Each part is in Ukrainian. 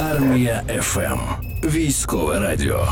Армія ФМ. Військове радіо.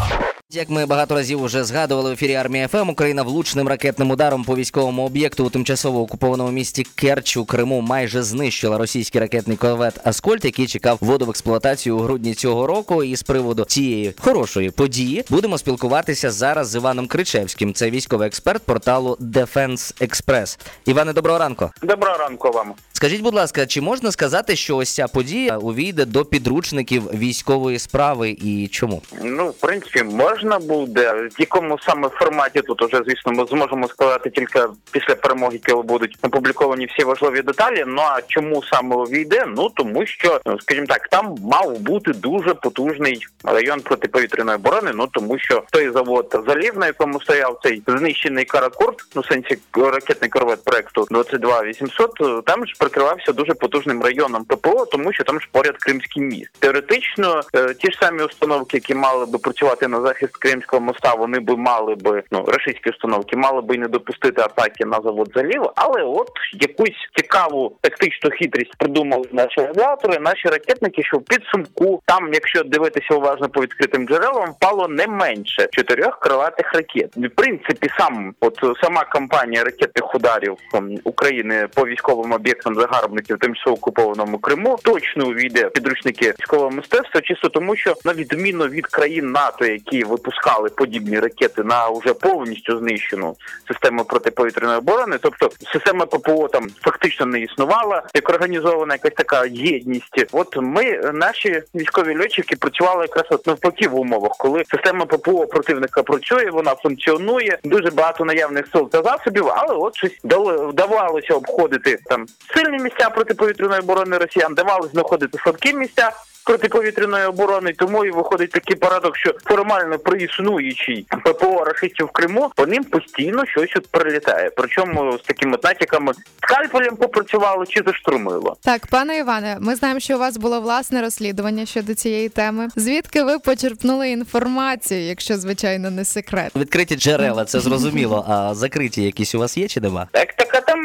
Як ми багато разів вже згадували в ефірі армії ФМ, Україна влучним ракетним ударом по військовому об'єкту у тимчасово окупованому місті Керч у Криму майже знищила російський ракетний корвет Аскольд, який чекав вводу в експлуатацію у грудні цього року. І з приводу цієї хорошої події будемо спілкуватися зараз з Іваном Кричевським. Це військовий експерт порталу Defense Express. Іване, доброго ранку. Доброго ранку вам. Скажіть, будь ласка, чи можна сказати, що ось ця подія увійде до підручників військової справи і чому? Ну, в принципі, можна буде. В якому саме форматі тут уже, звісно, ми зможемо сказати тільки після перемоги, коли будуть опубліковані всі важливі деталі. Ну а чому саме увійде? Ну тому що, ну, скажімо так, там мав бути дуже потужний район протиповітряної оборони. Ну тому що той завод залів, на якому стояв цей знищений каракурт, ну в сенсі ракетний корвет проекту 22800, там ж прикривався дуже потужним районом ППО, тому що там ж поряд Кримський міст. Теоретично е, ті ж самі установки, які мали би працювати на захист Кримського моста, вони би мали би ну російські установки, мали би не допустити атаки на завод залів, але от якусь цікаву тактичну хитрість придумали наші авіатори, наші ракетники, що в підсумку там, якщо дивитися уважно по відкритим джерелам, впало не менше чотирьох крилатих ракет. В принципі, сам от сама кампанія ракетних ударів України по військовим об'єктам загарбників тимчасово окупованому Криму точно увійде в підручники військового мистецтва, чисто тому, що на відміну від країн НАТО, які випускали подібні ракети на уже повністю знищену систему протиповітряної оборони, тобто система ППО там фактично не існувала, як організована якась така єдність. От ми наші військові льотчики працювали якраз от навпаки в умовах, коли система ППО противника працює, вона функціонує, дуже багато наявних сил та засобів, але от щось дали- вдавалося обходити там сильні місця протиповітряної оборони росіян, давалося знаходити слабкі місця. Протиповітряної оборони, тому і виходить такий парадокс, що формально при існуючій ППО рашистів в Криму по ним постійно щось от прилітає. Причому з такими натяками скальпелем попрацювало чи заштурмило. Так, пане Іване, ми знаємо, що у вас було власне розслідування щодо цієї теми. Звідки ви почерпнули інформацію, якщо звичайно не секрет? Відкриті джерела, це зрозуміло. А закриті якісь у вас є чи нема? Так,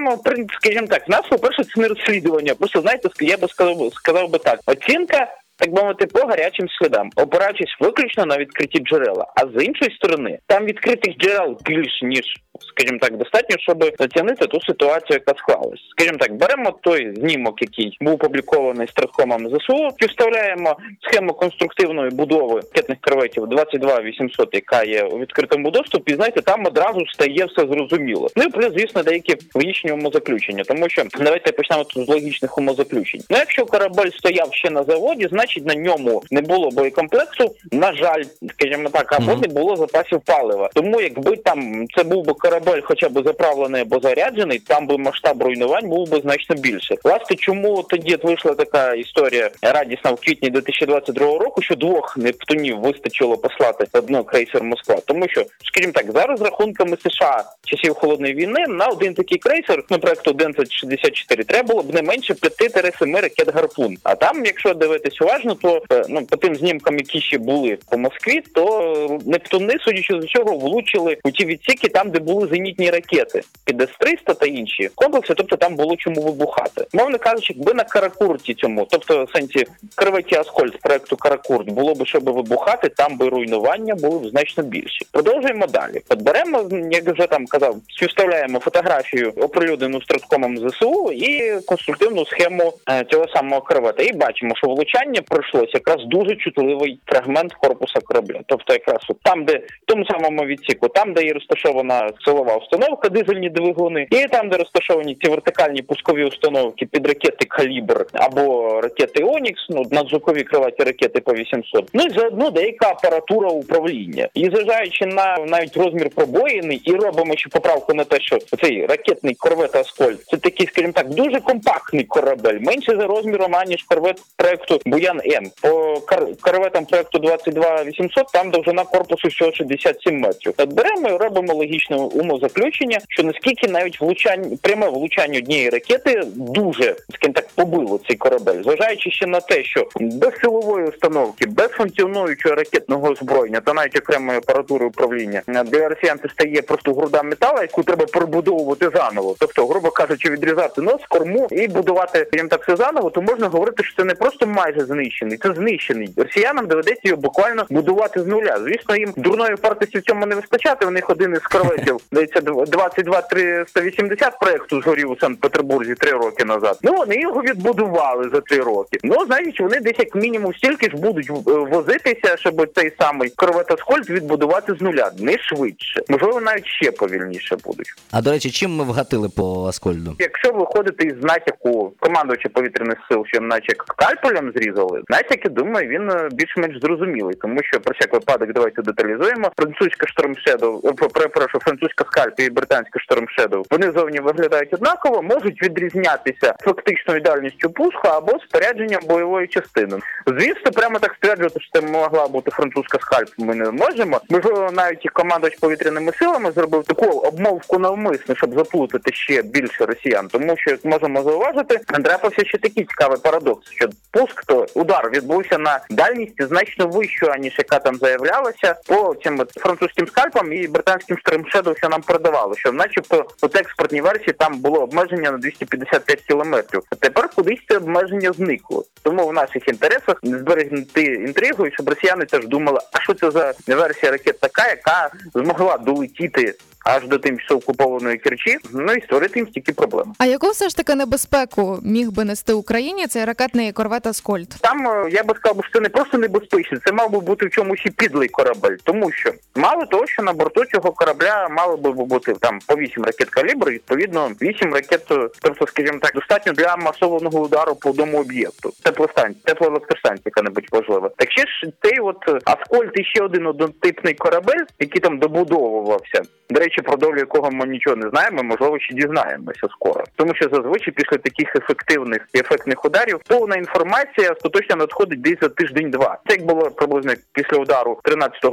там, ну, скажімо так, в нас, по-перше, це не розслідування. Просто знаєте, я би сказав, сказав би так: оцінка. Так би мовити, по гарячим слідам, опираючись виключно на відкриті джерела. А з іншої сторони, там відкритих джерел більш ніж, скажімо так, достатньо, щоб оцінити ту ситуацію, яка склалась. Скажімо так, беремо той знімок, який був опублікований стратхомом ЗСУ, і вставляємо схему конструктивної будови ракетних корветів 22800, яка є у відкритому доступі. І знаєте, там одразу стає все зрозуміло. Ну і плюс, звісно, деякі логічні умозаключення, тому що давайте почнемо тут з логічних умозаключень. Ну, якщо корабель стояв ще на заводі, значить на ньому не було боєкомплексу. На жаль, скажімо так, або не було запасів палива. Тому якби там це був би корабель, хоча б заправлений або заряджений, там би масштаб руйнувань був би значно більше. Власне, чому тоді вийшла така історія радісна в квітні 2022 року, що двох нептунів вистачило послати одного крейсер Москва, тому що, скажімо так, за розрахунками США часів холодної війни на один такий крейсер, ну проекту 1164, треба було б не менше 5-7 ракет гарпун. А там, якщо дивитись уважно, то е, ну по тим знімкам, які ще були по Москві, то е, нептуни, судячи з чого, влучили у ті відсіки, там, де були зенітні ракети, під С-300 та інші комплекси, тобто там було чому вибухати. Умовно кажучи, якби на каракурті цьому, тобто в сенсі корветі Аскольд проекту Каракурт, було б щоб вибухати, там би руйнування були б значно більші. Продовжуємо далі. От беремо, як вже там казав, співставляємо фотографію оприлюднену страткомом ЗСУ і конструктивну схему е, цього самого корвета. І бачимо, що влучання пройшлося якраз дуже чутливий фрагмент корпуса корабля. Тобто, якраз от там, де в тому самому відсіку, там, де є розташована силова установка, дизельні двигуни, і там, де розташовані ці вертикальні пускові установки під ракети Калібр або ракети Онікс, ну надзвукові крилаті ракети по 800. Ну і заодно деяка апаратура управління. І зважаючи на навіть розмір пробоїни, і робимо ще поправку на те, що цей ракетний корвет Аскольд це такий, скажімо так, дуже компактний корабель, менше за розміром аніж корвет проекту Буян М. По кор- корветам проекту 22800 там довжина корпусу всього 67 метрів. Так беремо і робимо логічне умозаключення, що наскільки навіть влучання пряме влучання однієї ракети дуже скажімо так побило цей корабель, зважаючи ще на те, що без силової установки, без функціонуючого ракетного озброєння та навіть окремої апаратури управління для росіян стає просто груда метала, яку треба перебудовувати заново. Тобто, грубо кажучи, відрізати нос, корму і будувати так все заново, то можна говорити, що це не просто майже знищення, знищений. Це знищений. Росіянам доведеться його буквально будувати з нуля. Звісно, їм дурної вартості в цьому не вистачати. У них один із корветів, здається, 22 380 проекту згорів у Санкт-Петербурзі три роки назад. Ну вони його відбудували за три роки. Ну значить, вони десь як мінімум стільки ж будуть е, возитися, щоб цей самий корвет відбудувати з нуля. Не швидше. Можливо, навіть ще повільніше будуть. А до речі, чим ми вгатили по Аскольду? Якщо виходити із натяку командувача повітряних сил, що наче скальпелем зрізали, натяки, думаю, він е, більш-менш зрозумілий, тому що про всяк випадок давайте деталізуємо. Французька Shadow, е, перепрошую, французька скальп і британська Shadow, вони зовні виглядають однаково, можуть відрізнятися фактичною дальністю пуску або спорядженням бойової частини. Звісно, прямо так стверджувати, що це могла бути французька скальп. Ми не можемо. Можливо, навіть і командувач повітряними силами зробив таку обмовку навмисно, щоб заплутати ще більше росіян. Тому що як можемо зауважити, трапився ще такий цікавий парадокс, що пуск то удар відбувся на дальність значно вищу, аніж яка там заявлялася по цим от французьким скальпам і британським штримшеду, що нам передавали, що, начебто, от експортній версії там було обмеження на 255 кілометрів. А тепер кудись це обмеження зникло. Тому в наших інтересах зберегти інтригу, і щоб росіяни теж думали, а що це за версія ракет така, яка змогла долетіти аж до тимчасово окупованої Керчі, ну і створити їм стільки проблем. А яку все ж таки небезпеку міг би нести Україні цей ракетний корвет Аскольд? Там е, я би сказав, що це не просто небезпечно, це мав би бути в чомусь і підлий корабель, тому що мало того, що на борту цього корабля мало би бути там по 8 ракет калібру, відповідно 8 ракет, е, тобто, скажімо так, достатньо для масованого удару по одному об'єкту. Теплостанція, теплоелектростанція, яка-небудь важлива. Так ще ж цей от е, Аскольд і ще один однотипний корабель, який там добудовувався. До речі, про долю якого ми нічого не знаємо, можливо, ще дізнаємося скоро. Тому що зазвичай після таких ефективних і ефектних ударів повна інформація остаточно надходить десь за тиждень-два. Це як було приблизно після удару 13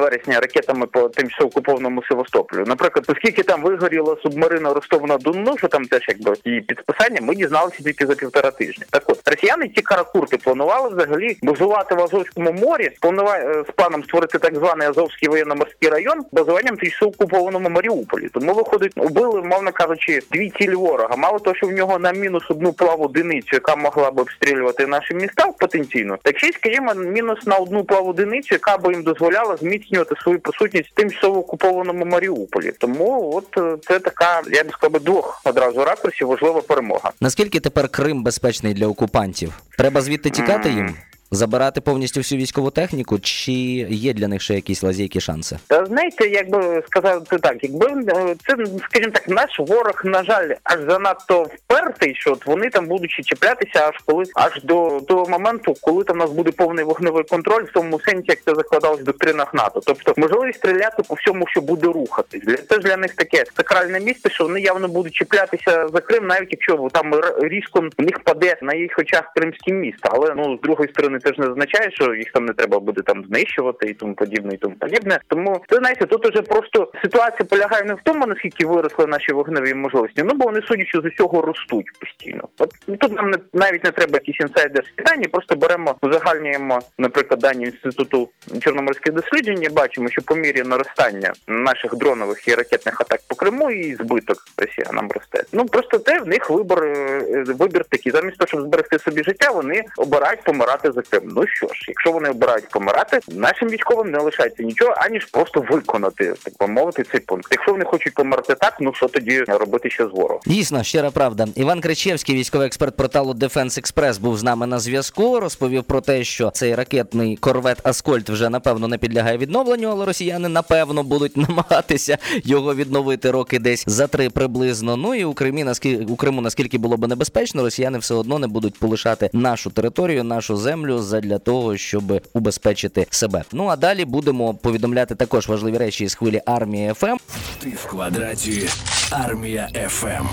вересня ракетами по тимчасово окупованому Севастополю. Наприклад, оскільки там вигоріла субмарина Ростов на що там теж якби її підсписання, ми дізналися тільки за півтора тижня. Так от росіяни ці каракурти планували взагалі базувати в Азовському морі, планували з планом створити так званий Азовський воєнно-морський район базуванням тимчасово окупованому Маріуполі. Тому виходить, убили, мовно кажучи, дві цілі ворога. Мало того, що в нього на мінус одну плаву одиницю, яка могла б обстрілювати наші міста потенційно, й скажімо, мінус на одну плаву одиницю, яка би їм дозволяла зміцнювати свою присутність в тимчасово окупованому Маріуполі. Тому от е, це така, я б сказав, двох одразу ракурсів важлива перемога. Наскільки тепер Крим безпечний для окупантів? Треба звідти тікати їм? Забирати повністю всю військову техніку, чи є для них ще якісь лазейки шанси? Та знаєте, як би сказати так, якби е, це, скажімо так, наш ворог, на жаль, аж занадто впертий, що от вони там будуть чіплятися аж коли аж до того моменту, коли там у нас буде повний вогневий контроль, в тому сенсі, як це закладалось в доктринах НАТО. Тобто можливість стріляти по всьому, що буде рухатись. Для це ж для них таке сакральне місце, що вони явно будуть чіплятися за Крим, навіть якщо там різко в них паде на їх очах кримське місто. Але ну з другої сторони теж не означає, що їх там не треба буде там знищувати і тому подібне, і тому подібне. Тому це знаєте, тут уже просто ситуація полягає не в тому, наскільки виросли наші вогневі можливості, ну бо вони судячи з усього ростуть постійно. От тут нам не навіть не треба якісь інсайдерські дані, просто беремо узагальнюємо, наприклад, дані інституту чорноморських досліджень. Бачимо, що по мірі наростання наших дронових і ракетних атак по Криму і збиток росіянам росте. Ну просто те в них вибор е, е, вибір такий. Замість того, щоб зберегти собі життя, вони обирають помирати за Крим. Ну що ж, якщо вони обирають помирати, нашим військовим не лишається нічого, аніж просто виконати, так би мовити, цей пункт. Якщо вони хочуть померти так, ну що тоді робити ще з ворогом? Дійсно, щира правда. Іван Кричевський, військовий експерт порталу Defense Express, був з нами на зв'язку. Розповів про те, що цей ракетний корвет Аскольд вже напевно не підлягає відновленню, але росіяни напевно будуть намагатися його відновити роки десь за три приблизно. Ну і у Кримі наскільки у Криму, наскільки було би небезпечно, росіяни все одно не будуть полишати нашу територію, нашу землю задля того, щоб убезпечити себе. Ну а далі будемо повідомляти також важливі речі із хвилі армії ФМ. Ти в квадраті. Армія ФМ.